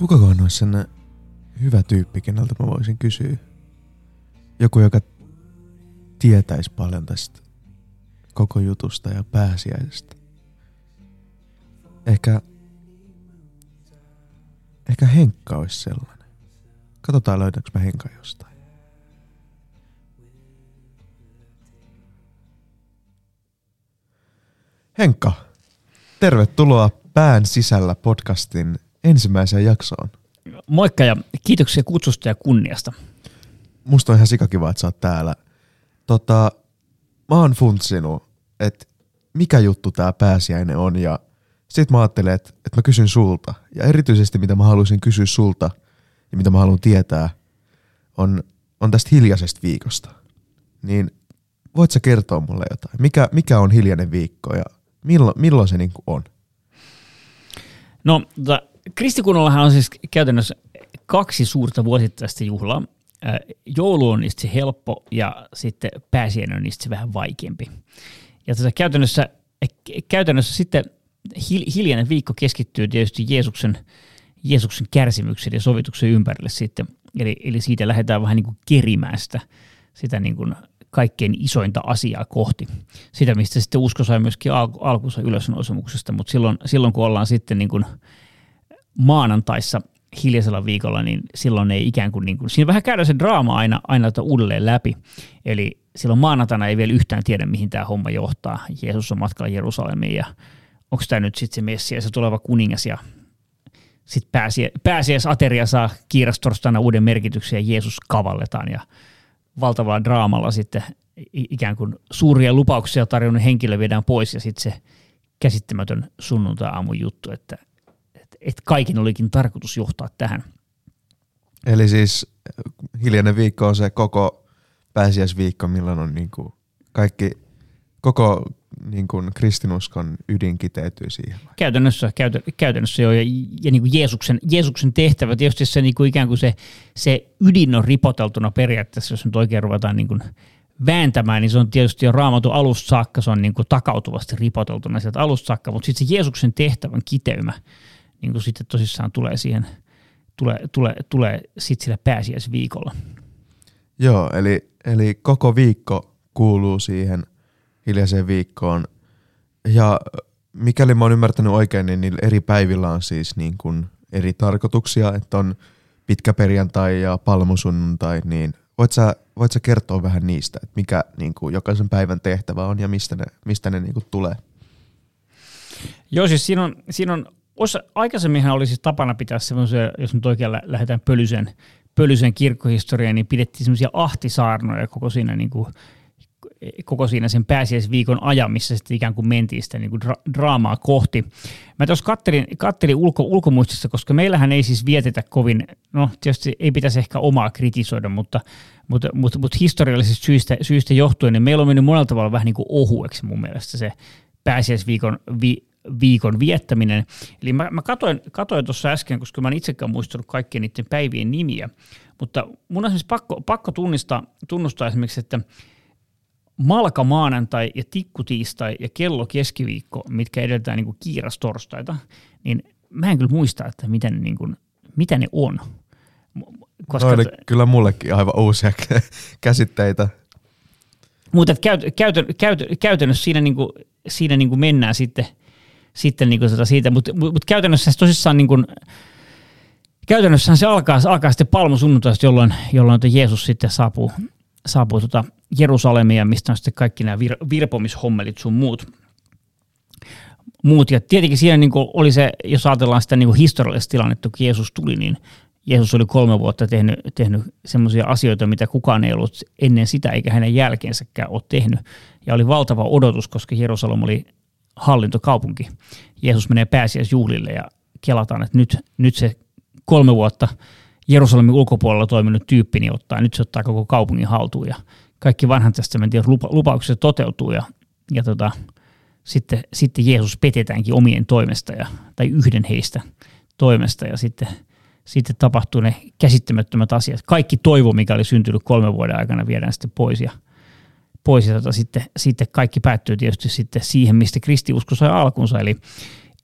Kukakohan olisi sen hyvä tyyppi, keneltä mä voisin kysyä? Joku, joka tietäisi paljon tästä koko jutusta ja pääsiäisestä. Ehkä, ehkä Henkka olisi sellainen. Katsotaan löydänkö mä Henkan jostain. Henkka, tervetuloa Pään sisällä podcastin ensimmäiseen jaksoon. Moikka ja kiitoksia kutsusta ja kunniasta. Musta on ihan sikakiva, että sä oot täällä. Tota, mä oon funtsinut, että mikä juttu tää pääsiäinen on ja sit mä ajattelen, että, että mä kysyn sulta. Ja erityisesti mitä mä haluaisin kysyä sulta ja mitä mä haluan tietää on, on tästä hiljaisesta viikosta. Niin voit sä kertoa mulle jotain? Mikä, mikä on hiljainen viikko ja milloin, milloin se niinku on? No, tota, kristikunnallahan on siis käytännössä kaksi suurta vuosittaista juhlaa. Joulu on niistä helppo ja sitten pääsiäinen on niistä vähän vaikeampi. Ja tota, käytännössä, käytännössä sitten hiljainen viikko keskittyy tietysti Jeesuksen, Jeesuksen kärsimyksen ja sovituksen ympärille sitten. Eli, eli siitä lähdetään vähän niin kuin kerimään sitä, sitä niin kuin kaikkein isointa asiaa kohti. Sitä, mistä sitten usko sai myöskin alkunsa ylösnousemuksesta, mutta silloin, silloin kun ollaan sitten niin kuin maanantaissa hiljaisella viikolla, niin silloin ei ikään kuin, niin kuin siinä vähän käydään se draama aina, aina uudelleen läpi. Eli silloin maanantaina ei vielä yhtään tiedä, mihin tämä homma johtaa. Jeesus on matkalla Jerusalemiin ja onko tämä nyt sitten se Messia, se tuleva kuningas ja sitten pääsiä, pääsiäisateria saa kiirastorstaina uuden merkityksen ja Jeesus kavalletaan ja valtavalla draamalla sitten ikään kuin suuria lupauksia tarjonnut henkilö viedään pois ja sitten se käsittämätön sunnuntai-aamun juttu, että, että, kaikin olikin tarkoitus johtaa tähän. Eli siis hiljainen viikko on se koko pääsiäisviikko, milloin on niin kuin kaikki, koko niin kuin kristinuskon ydin kiteytyy siihen? Käytännössä, käytä, käytännössä joo, ja, ja niin kuin Jeesuksen, Jeesuksen tehtävä, tietysti se niin kuin ikään kuin se, se ydin on ripoteltuna periaatteessa, jos nyt oikein ruvetaan niin kuin vääntämään, niin se on tietysti jo raamattu alusta saakka, se on niin kuin takautuvasti ripoteltuna sieltä alusta saakka, mutta sitten se Jeesuksen tehtävän kiteymä niin kuin sitten tosissaan tulee siihen, tulee, tulee, tulee sitten sillä pääsiäisviikolla. Joo, eli, eli koko viikko kuuluu siihen hiljaiseen viikkoon. Ja mikäli mä oon ymmärtänyt oikein, niin niillä eri päivillä on siis niin kuin eri tarkoituksia, että on pitkä perjantai ja palmusunnuntai, niin voit sä, voit sä kertoa vähän niistä, että mikä niin kuin jokaisen päivän tehtävä on ja mistä ne, mistä ne niin kuin tulee? Joo, siis siinä on, siinä on osa, aikaisemminhan oli siis tapana pitää semmoisia, jos nyt oikein lähdetään pölysen, pölysen kirkkohistoriaan, niin pidettiin semmoisia ahtisaarnoja koko siinä niin kuin koko siinä sen pääsiäisviikon ajan, missä sitten ikään kuin mentiin sitä niin kuin dra- draamaa kohti. Mä tuossa kattelin, kattelin ulko, ulkomuistista, koska meillähän ei siis vietetä kovin, no tietysti ei pitäisi ehkä omaa kritisoida, mutta, mutta, mutta, mutta historiallisista syistä, syistä johtuen, niin meillä on mennyt monella tavalla vähän niin kuin ohueksi mun mielestä se pääsiäisviikon vi, viikon viettäminen. Eli mä, mä katoin, katoin tuossa äsken, koska mä en itsekään muistanut kaikkien niiden päivien nimiä, mutta mun on esimerkiksi pakko, pakko tunnistaa, tunnustaa esimerkiksi, että malka maanantai ja tikku tiistai ja kello keskiviikko, mitkä edeltää niin kiirastorstaita, niin mä en kyllä muista, että miten ne, niin kuin, mitä ne on. Koska no, oli kyllä mullekin aivan uusia käsitteitä. Mutta käyt, käyt, käyt, käytännössä siinä, niin kuin, siinä niin kuin mennään sitten, sitten niin kuin tota siitä, mutta mut käytännössä tosissaan niin kuin, käytännössähän se alkaa, alkaa sitten palmusunnuntaista, jolloin, jolloin Jeesus sitten saapuu, saapui tuota Jerusalemia, mistä on sitten kaikki nämä vir- virpomishommelit sun muut. muut. Ja tietenkin siinä niin oli se, jos ajatellaan sitä niin historiallista tilannetta, kun Jeesus tuli, niin Jeesus oli kolme vuotta tehnyt, tehnyt sellaisia asioita, mitä kukaan ei ollut ennen sitä eikä hänen jälkeensäkään ole tehnyt. Ja oli valtava odotus, koska Jerusalem oli hallintokaupunki. Jeesus menee pääsiäisjuhlille ja kelataan, että nyt, nyt se kolme vuotta – Jerusalemin ulkopuolella toiminut tyyppi, niin ottaa, nyt se ottaa koko kaupungin haltuun ja kaikki vanhan testamentin lupa, lupaukset toteutuu ja, ja tota, sitten, sitten Jeesus petetäänkin omien toimesta ja, tai yhden heistä toimesta ja sitten, sitten tapahtuu ne käsittämättömät asiat. Kaikki toivo, mikä oli syntynyt kolmen vuoden aikana, viedään sitten pois ja, pois ja tota, sitten, sitten kaikki päättyy tietysti sitten siihen, mistä kristiusko sai alkunsa, eli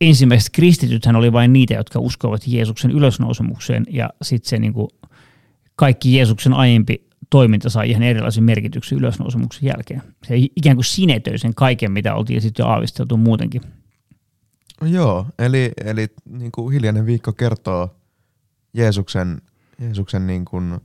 ensimmäiset kristitythän oli vain niitä, jotka uskovat Jeesuksen ylösnousemukseen ja sitten se niin kuin kaikki Jeesuksen aiempi toiminta sai ihan erilaisen merkityksen ylösnousemuksen jälkeen. Se ikään kuin sinetöi sen kaiken, mitä oltiin sitten jo aavisteltu muutenkin. Joo, eli, eli niin kuin hiljainen viikko kertoo Jeesuksen, Jeesuksen niin kuin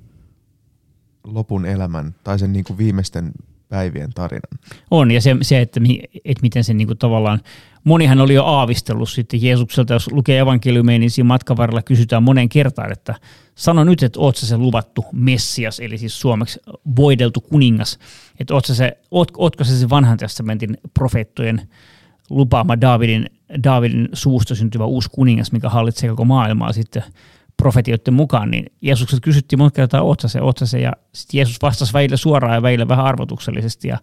lopun elämän tai sen niin kuin viimeisten päivien tarinan. On, ja se, se että, että miten se niin kuin tavallaan, monihan oli jo aavistellut sitten Jeesukselta, jos lukee evankeliumia, niin siinä matkan varrella kysytään monen kertaan, että sano nyt, että oot se luvattu Messias, eli siis suomeksi voideltu kuningas, että oot se, oot, ootko se se vanhan testamentin profeettojen lupaama Davidin, Davidin suusta syntyvä uusi kuningas, mikä hallitsee koko maailmaa sitten profetioiden mukaan, niin Jeesukset kysyttiin monta kertaa, ootsa se, ootsa se, ja sitten Jeesus vastasi välillä suoraan ja välillä vähän arvotuksellisesti, ja,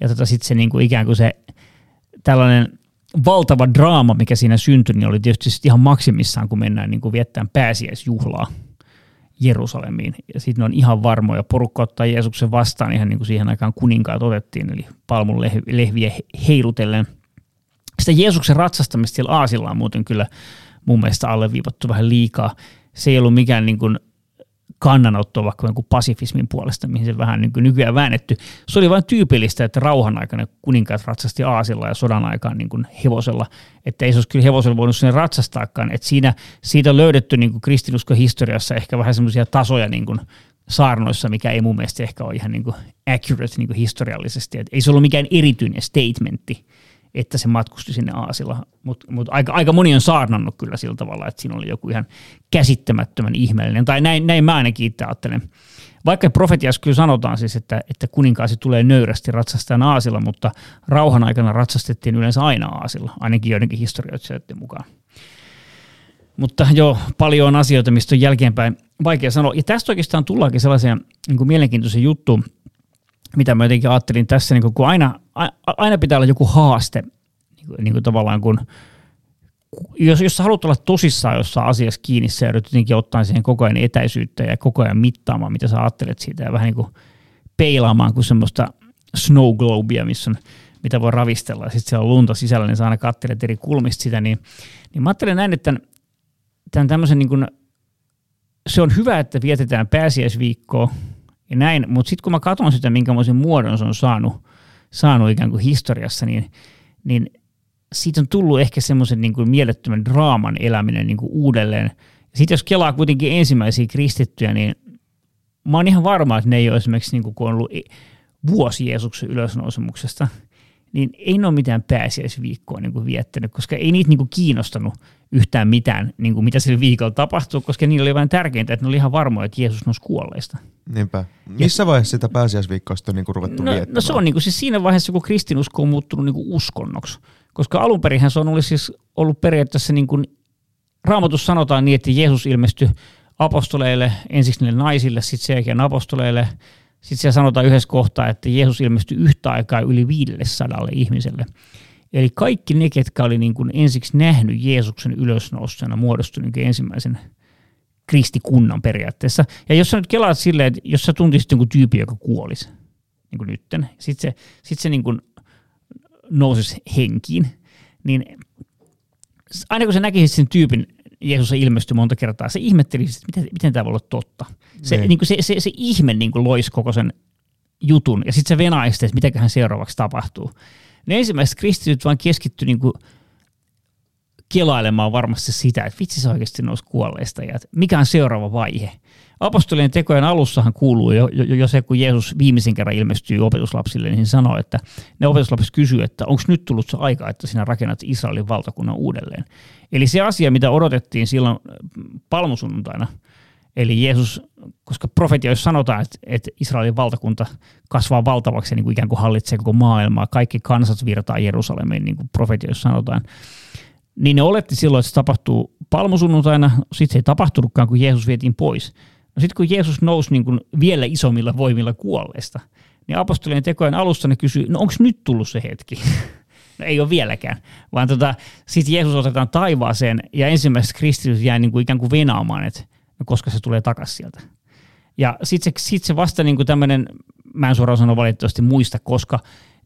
ja tota, sitten se niin kuin ikään kuin se tällainen valtava draama, mikä siinä syntyi, niin oli tietysti ihan maksimissaan, kun mennään niin kuin viettämään pääsiäisjuhlaa Jerusalemiin. Ja sitten on ihan varmoja, porukka ottaa Jeesuksen vastaan ihan niin kuin siihen aikaan kuninkaat otettiin, eli palmun lehviä heilutellen. Sitä Jeesuksen ratsastamista siellä Aasilla on muuten kyllä mun mielestä alleviivattu vähän liikaa se ei ollut mikään niin kuin kannanotto vaikka jonkun pasifismin puolesta, mihin se vähän niin kuin nykyään väännetty. Se oli vain tyypillistä, että rauhan aikana kuninkaat ratsasti aasilla ja sodan aikaan niin kuin hevosella, että ei se olisi kyllä hevosella voinut sinne ratsastaakaan. Että siinä, siitä on löydetty niin kuin kristinuskon historiassa ehkä vähän semmoisia tasoja niin kuin saarnoissa, mikä ei mun mielestä ehkä ole ihan niin kuin accurate niin kuin historiallisesti. Et ei se ollut mikään erityinen statementti että se matkusti sinne Aasilla. Mutta mut aika, aika moni on saarnannut kyllä sillä tavalla, että siinä oli joku ihan käsittämättömän ihmeellinen, tai näin, näin mä ainakin itse ajattelen. Vaikka profetiassa kyllä sanotaan siis, että, että kuninkaasi tulee nöyrästi ratsastajan Aasilla, mutta rauhan aikana ratsastettiin yleensä aina Aasilla, ainakin joidenkin historioitsijoiden mukaan. Mutta joo, paljon on asioita, mistä on jälkeenpäin vaikea sanoa. Ja tästä oikeastaan tullaankin sellaiseen niin kuin mielenkiintoisen juttuun, mitä mä jotenkin ajattelin tässä, niin kun aina, aina pitää olla joku haaste, niin kuin, niin kuin tavallaan kun, jos, jos sä haluat olla tosissaan jossain asiassa kiinni, sä joudut jotenkin ottaa siihen koko ajan etäisyyttä ja koko ajan mittaamaan, mitä sä ajattelet siitä ja vähän niin kuin peilaamaan kuin semmoista snow globea, missä on, mitä voi ravistella. Ja sitten siellä on lunta sisällä, niin sä aina katselet eri kulmista sitä, niin, niin mä ajattelen näin, että tämän, tämän niin kuin, se on hyvä, että vietetään pääsiäisviikkoa, ja näin, mutta sitten kun mä katson sitä, minkälaisen muodon se on saanut, saanut ikään kuin historiassa, niin, niin siitä on tullut ehkä semmoisen niin kuin mielettömän draaman eläminen niin kuin uudelleen. Sitten jos kelaa kuitenkin ensimmäisiä kristittyjä, niin mä oon ihan varma, että ne ei ole esimerkiksi, niin kuin, kun on ollut vuosi Jeesuksen ylösnousemuksesta, niin ei ne ole mitään pääsiäisviikkoa niin kuin viettänyt, koska ei niitä niin kuin kiinnostanut yhtään mitään, niin kuin mitä sillä viikolla tapahtuu, koska niillä oli vain tärkeintä, että ne oli ihan varmoja, että Jeesus nousi kuolleista. Niinpä. Missä ja, vaiheessa sitä pääsiäisviikkoa on niin kuin ruvettu no, viettämään? No se on niin kuin, siis siinä vaiheessa, kun kristinusko on muuttunut niin kuin uskonnoksi. Koska alun perin se on ollut, siis ollut periaatteessa niin kuin, raamatus sanotaan niin, että Jeesus ilmestyi apostoleille, ensiksi niille naisille, sitten sen jälkeen apostoleille. Sitten siellä sanotaan yhdessä kohtaa, että Jeesus ilmestyi yhtä aikaa yli 500 ihmiselle. Eli kaikki ne, ketkä oli niin kuin ensiksi nähnyt Jeesuksen ylösnoustena, muodostui niin ensimmäisen kristikunnan periaatteessa. Ja jos sä nyt kelaat silleen, että jos sä tuntisit jonkun tyypin, joka kuolisi, niin kuin nytten, sitten se, sit se niin kuin nousisi henkiin, niin aina kun sä näkisit sen tyypin, Jeesus ilmestyi monta kertaa, se ihmettelisi, että miten, miten tämä voi olla totta. Se, niin. Niin kuin se, se, se ihme niin kuin loisi koko sen jutun, ja sitten se venaisi, että mitäköhän seuraavaksi tapahtuu. Ne ensimmäiset kristityt vaan keskittyi niin kuin kelailemaan varmasti sitä, että vitsi se oikeasti nousi kuolleista ja että mikä on seuraava vaihe. Apostolien tekojen alussahan kuuluu jo, jo, jo se, kun Jeesus viimeisen kerran ilmestyy opetuslapsille, niin sanoo, että ne opetuslapset kysyy, että onko nyt tullut se aika, että sinä rakennat Israelin valtakunnan uudelleen. Eli se asia, mitä odotettiin silloin palmusunnuntaina, eli Jeesus, koska profetioissa sanotaan, että, että Israelin valtakunta kasvaa valtavaksi ja niin kuin ikään kuin hallitsee koko maailmaa, kaikki kansat virtaa Jerusalemiin, niin kuin profetioissa sanotaan, niin ne oletti silloin, että se tapahtuu palmusunnuntaina, sitten se ei tapahtunutkaan, kun Jeesus vietiin pois. No sitten kun Jeesus nousi niin kuin vielä isommilla voimilla kuolleesta, niin apostolien tekojen alussa ne kysyi, no onko nyt tullut se hetki? no ei ole vieläkään, vaan tota, sitten Jeesus otetaan taivaaseen ja ensimmäiset kristityt jää niin kuin ikään kuin venaamaan, että no koska se tulee takaisin sieltä. Ja sitten se, sit se vasta niin kuin tämmöinen, mä en suoraan sano valitettavasti muista, koska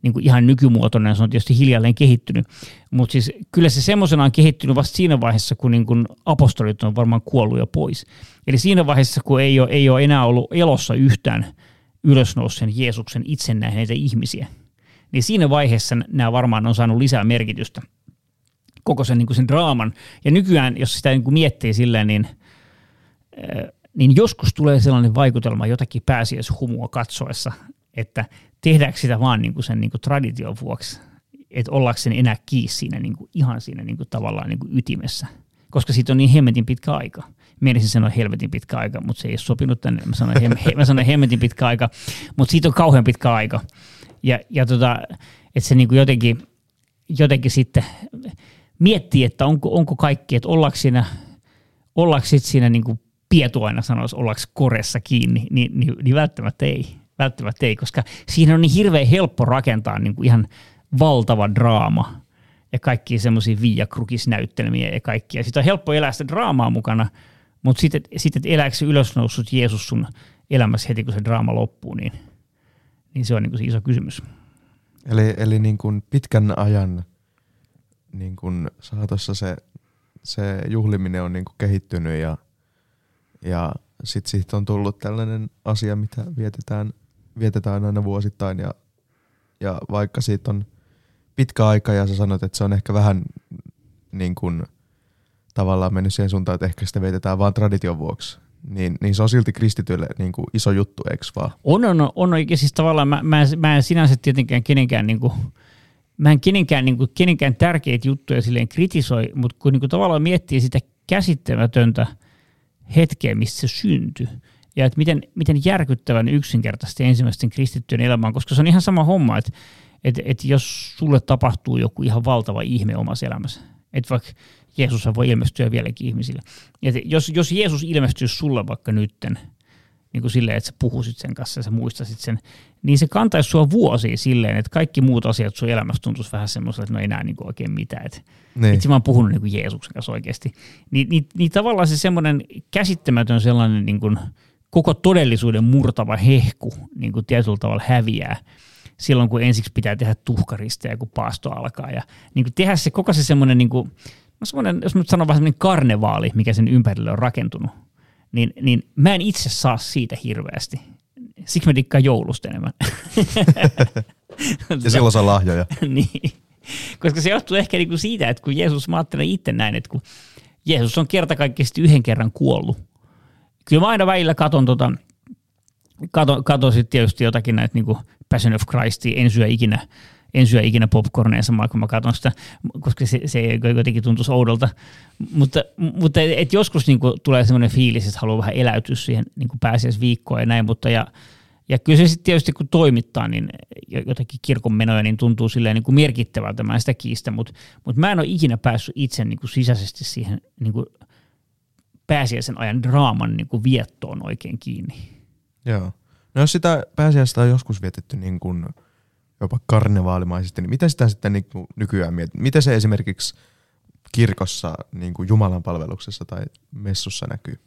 niin kuin ihan nykymuotoinen, se on tietysti hiljalleen kehittynyt. Mutta siis kyllä se semmoisena on kehittynyt vasta siinä vaiheessa, kun niin kuin apostolit on varmaan kuollut jo pois. Eli siinä vaiheessa, kun ei ole, ei ole enää ollut elossa yhtään ylösnousseen Jeesuksen itse nähneitä ihmisiä, niin siinä vaiheessa nämä varmaan on saanut lisää merkitystä koko sen, niin kuin sen draaman. Ja nykyään, jos sitä niin kuin miettii silleen, niin, niin joskus tulee sellainen vaikutelma jotakin pääsiäishumua katsoessa, että tehdäänkö sitä vaan niin kuin sen niin kuin tradition vuoksi, että ollakseen enää kiinni siinä niin kuin, ihan siinä niin kuin, tavallaan niin kuin ytimessä, koska siitä on niin hemmetin pitkä aika. Mielisin sanoa helvetin pitkä aika, mutta se ei ole sopinut tänne. Mä sanoin, hem, he, mä sanoin hemmetin pitkä aika, mutta siitä on kauhean pitkä aika. Ja, ja tota, että se niin kuin jotenkin, jotenkin sitten miettii, että onko, onko kaikki, että ollaanko siinä, ollaanko siinä niin kuin Pietu aina sanoisi, ollaanko koressa kiinni, niin, niin, niin välttämättä ei välttämättä ei, koska siinä on niin hirveän helppo rakentaa niin kuin ihan valtava draama ja kaikki semmoisia viiakrukisnäyttelmiä ja kaikkia. Sitten on helppo elää sitä draamaa mukana, mutta sitten, sitten että elääkö se ylösnoussut Jeesus sun elämässä heti, kun se draama loppuu, niin, niin se on niin kuin se iso kysymys. Eli, eli niin kuin pitkän ajan niin kuin saatossa se, se juhliminen on niin kuin kehittynyt ja, ja sitten siitä on tullut tällainen asia, mitä vietetään vietetään aina vuosittain ja, ja vaikka siitä on pitkä aika ja sä sanot, että se on ehkä vähän niin kuin tavallaan mennyt siihen suuntaan, että ehkä sitä vietetään vaan tradition vuoksi, niin, niin se on silti kristityille niin kuin iso juttu, eikö vaan? On, on, on, on siis tavallaan mä, mä, mä en sinänsä tietenkään kenenkään niin kuin, mä en kenenkään, niin kuin, kenenkään tärkeitä juttuja silleen kritisoi, mutta kun niin kuin tavallaan miettii sitä käsittämätöntä hetkeä, missä se syntyi, ja että miten, miten järkyttävän yksinkertaisesti ensimmäisten kristittyjen elämään, koska se on ihan sama homma, että, että, että jos sulle tapahtuu joku ihan valtava ihme omassa elämässä, että vaikka Jeesus voi ilmestyä vieläkin ihmisille. Että jos, jos Jeesus ilmestyisi sulle vaikka nytten, niin kuin silleen, että sä puhuisit sen kanssa ja sä muistasit sen, niin se kantaisi sua vuosia silleen, että kaikki muut asiat sun elämässä tuntuisi vähän semmoisella, että no ei näe niin oikein mitään. Että, niin. että mä oon puhunut niin kuin Jeesuksen kanssa oikeasti. Niin, niin, niin tavallaan se semmoinen käsittämätön sellainen niin kuin, koko todellisuuden murtava hehku niin kuin tietyllä tavalla häviää silloin, kun ensiksi pitää tehdä tuhkaristeja, kun paasto alkaa. Ja niin kuin tehdä se koko se semmoinen, niin kuin, no semmoinen, jos nyt sanon vähän semmoinen karnevaali, mikä sen ympärille on rakentunut, niin, niin mä en itse saa siitä hirveästi. Siksi mä dikkaan joulusta enemmän. ja silloin saa lahjoja. niin. Koska se johtuu ehkä niinku siitä, että kun Jeesus, mä ajattelen itse näin, että kun Jeesus on kertakaikkisesti yhden kerran kuollut, kyllä mä aina välillä katon tota, kato, kato sitten tietysti jotakin näitä niin Passion of Christia, en syö ikinä, en syö ikinä popcornia samalla kun mä katson sitä, koska se, se jotenkin tuntuisi oudolta. Mutta, mutta et joskus niin kuin, tulee sellainen fiilis, että haluaa vähän eläytyä siihen niin viikkoon ja näin, mutta ja, ja kyllä se sitten tietysti kun toimittaa, niin jotakin kirkon menoja, niin tuntuu silleen niin kuin merkittävältä, mä en sitä kiistä, mutta, mutta mä en ole ikinä päässyt itse niin kuin sisäisesti siihen niin kuin pääsiäisen ajan draaman niin kuin viettoon oikein kiinni. Joo. No jos sitä pääsiäistä on joskus vietetty niin kuin jopa karnevaalimaisesti, niin miten sitä sitten niin kuin nykyään mietit? Miten se esimerkiksi kirkossa niin kuin Jumalan palveluksessa tai messussa näkyy?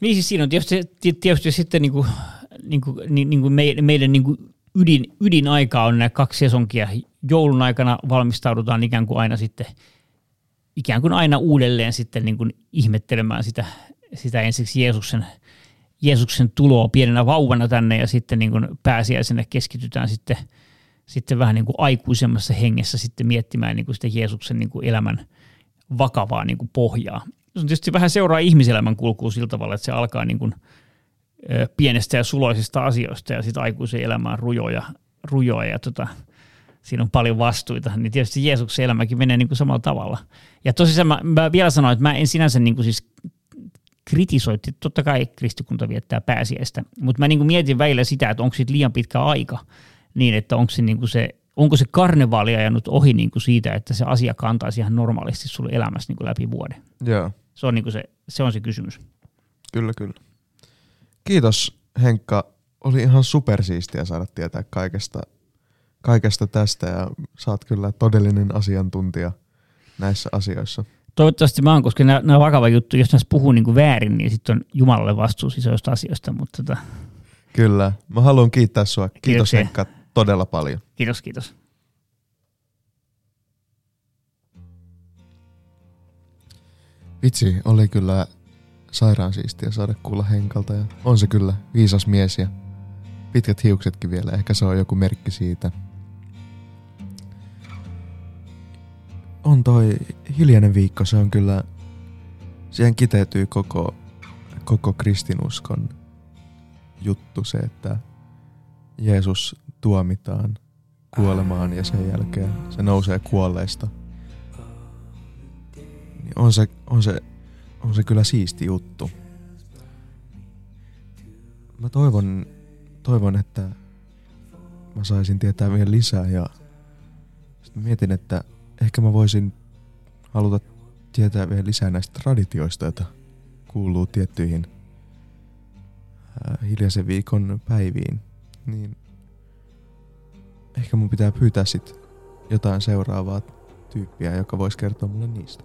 Niin siis siinä on tietysti, tietysti sitten niin kuin, niin kuin, niin, kuin meidän niin kuin ydin, ydinaika on nämä kaksi sesonkia. Joulun aikana valmistaudutaan ikään kuin aina sitten – ikään kuin aina uudelleen sitten niin kuin ihmettelemään sitä, sitä ensiksi Jeesuksen, Jeesuksen tuloa pienenä vauvana tänne ja sitten niin kuin pääsiäisenä keskitytään sitten, sitten vähän niin kuin aikuisemmassa hengessä sitten miettimään niin kuin sitä Jeesuksen niin kuin elämän vakavaa niin kuin pohjaa. Se on tietysti vähän seuraa ihmiselämän kulkuu sillä tavalla, että se alkaa niin kuin pienestä ja suloisista asioista ja sitten aikuisen elämään rujoja, rujoja ja tota, siinä on paljon vastuita, niin tietysti Jeesuksen elämäkin menee niin kuin samalla tavalla. Ja tosissaan mä, mä vielä sanoin, että mä en sinänsä niin kuin siis kritisoi, että totta kai kristikunta viettää pääsiäistä, mutta mä niin kuin mietin välillä sitä, että onko siitä liian pitkä aika, niin että onko se, niin kuin se, onko se karnevaali ajanut ohi niin kuin siitä, että se asia kantaisi ihan normaalisti sulle elämässä niin kuin läpi vuoden. Joo. Se on, niin kuin se, se on se kysymys. Kyllä, kyllä. Kiitos Henkka. Oli ihan supersiistiä saada tietää kaikesta kaikesta tästä ja saat kyllä todellinen asiantuntija näissä asioissa. Toivottavasti mä oon, koska nämä, nämä on vakava juttu. Jos näistä puhuu niin kuin väärin, niin sitten on Jumalalle vastuus isoista asioista. Mutta tota, Kyllä. Mä haluan kiittää sua. Kiitos Kiitoksia. Henkka todella paljon. Kiitos, kiitos. Vitsi, oli kyllä sairaan siistiä saada kuulla Henkalta ja on se kyllä viisas mies ja pitkät hiuksetkin vielä. Ehkä se on joku merkki siitä. On toi hiljainen viikko, se on kyllä, siihen kiteytyy koko, koko kristinuskon juttu se, että Jeesus tuomitaan kuolemaan ja sen jälkeen se nousee kuolleista. Niin on se, on se, on se kyllä siisti juttu. Mä toivon, toivon, että mä saisin tietää vielä lisää ja sitten mietin, että ehkä mä voisin haluta tietää vielä lisää näistä traditioista, joita kuuluu tiettyihin hiljaisen viikon päiviin. Niin ehkä mun pitää pyytää sit jotain seuraavaa tyyppiä, joka voisi kertoa mulle niistä.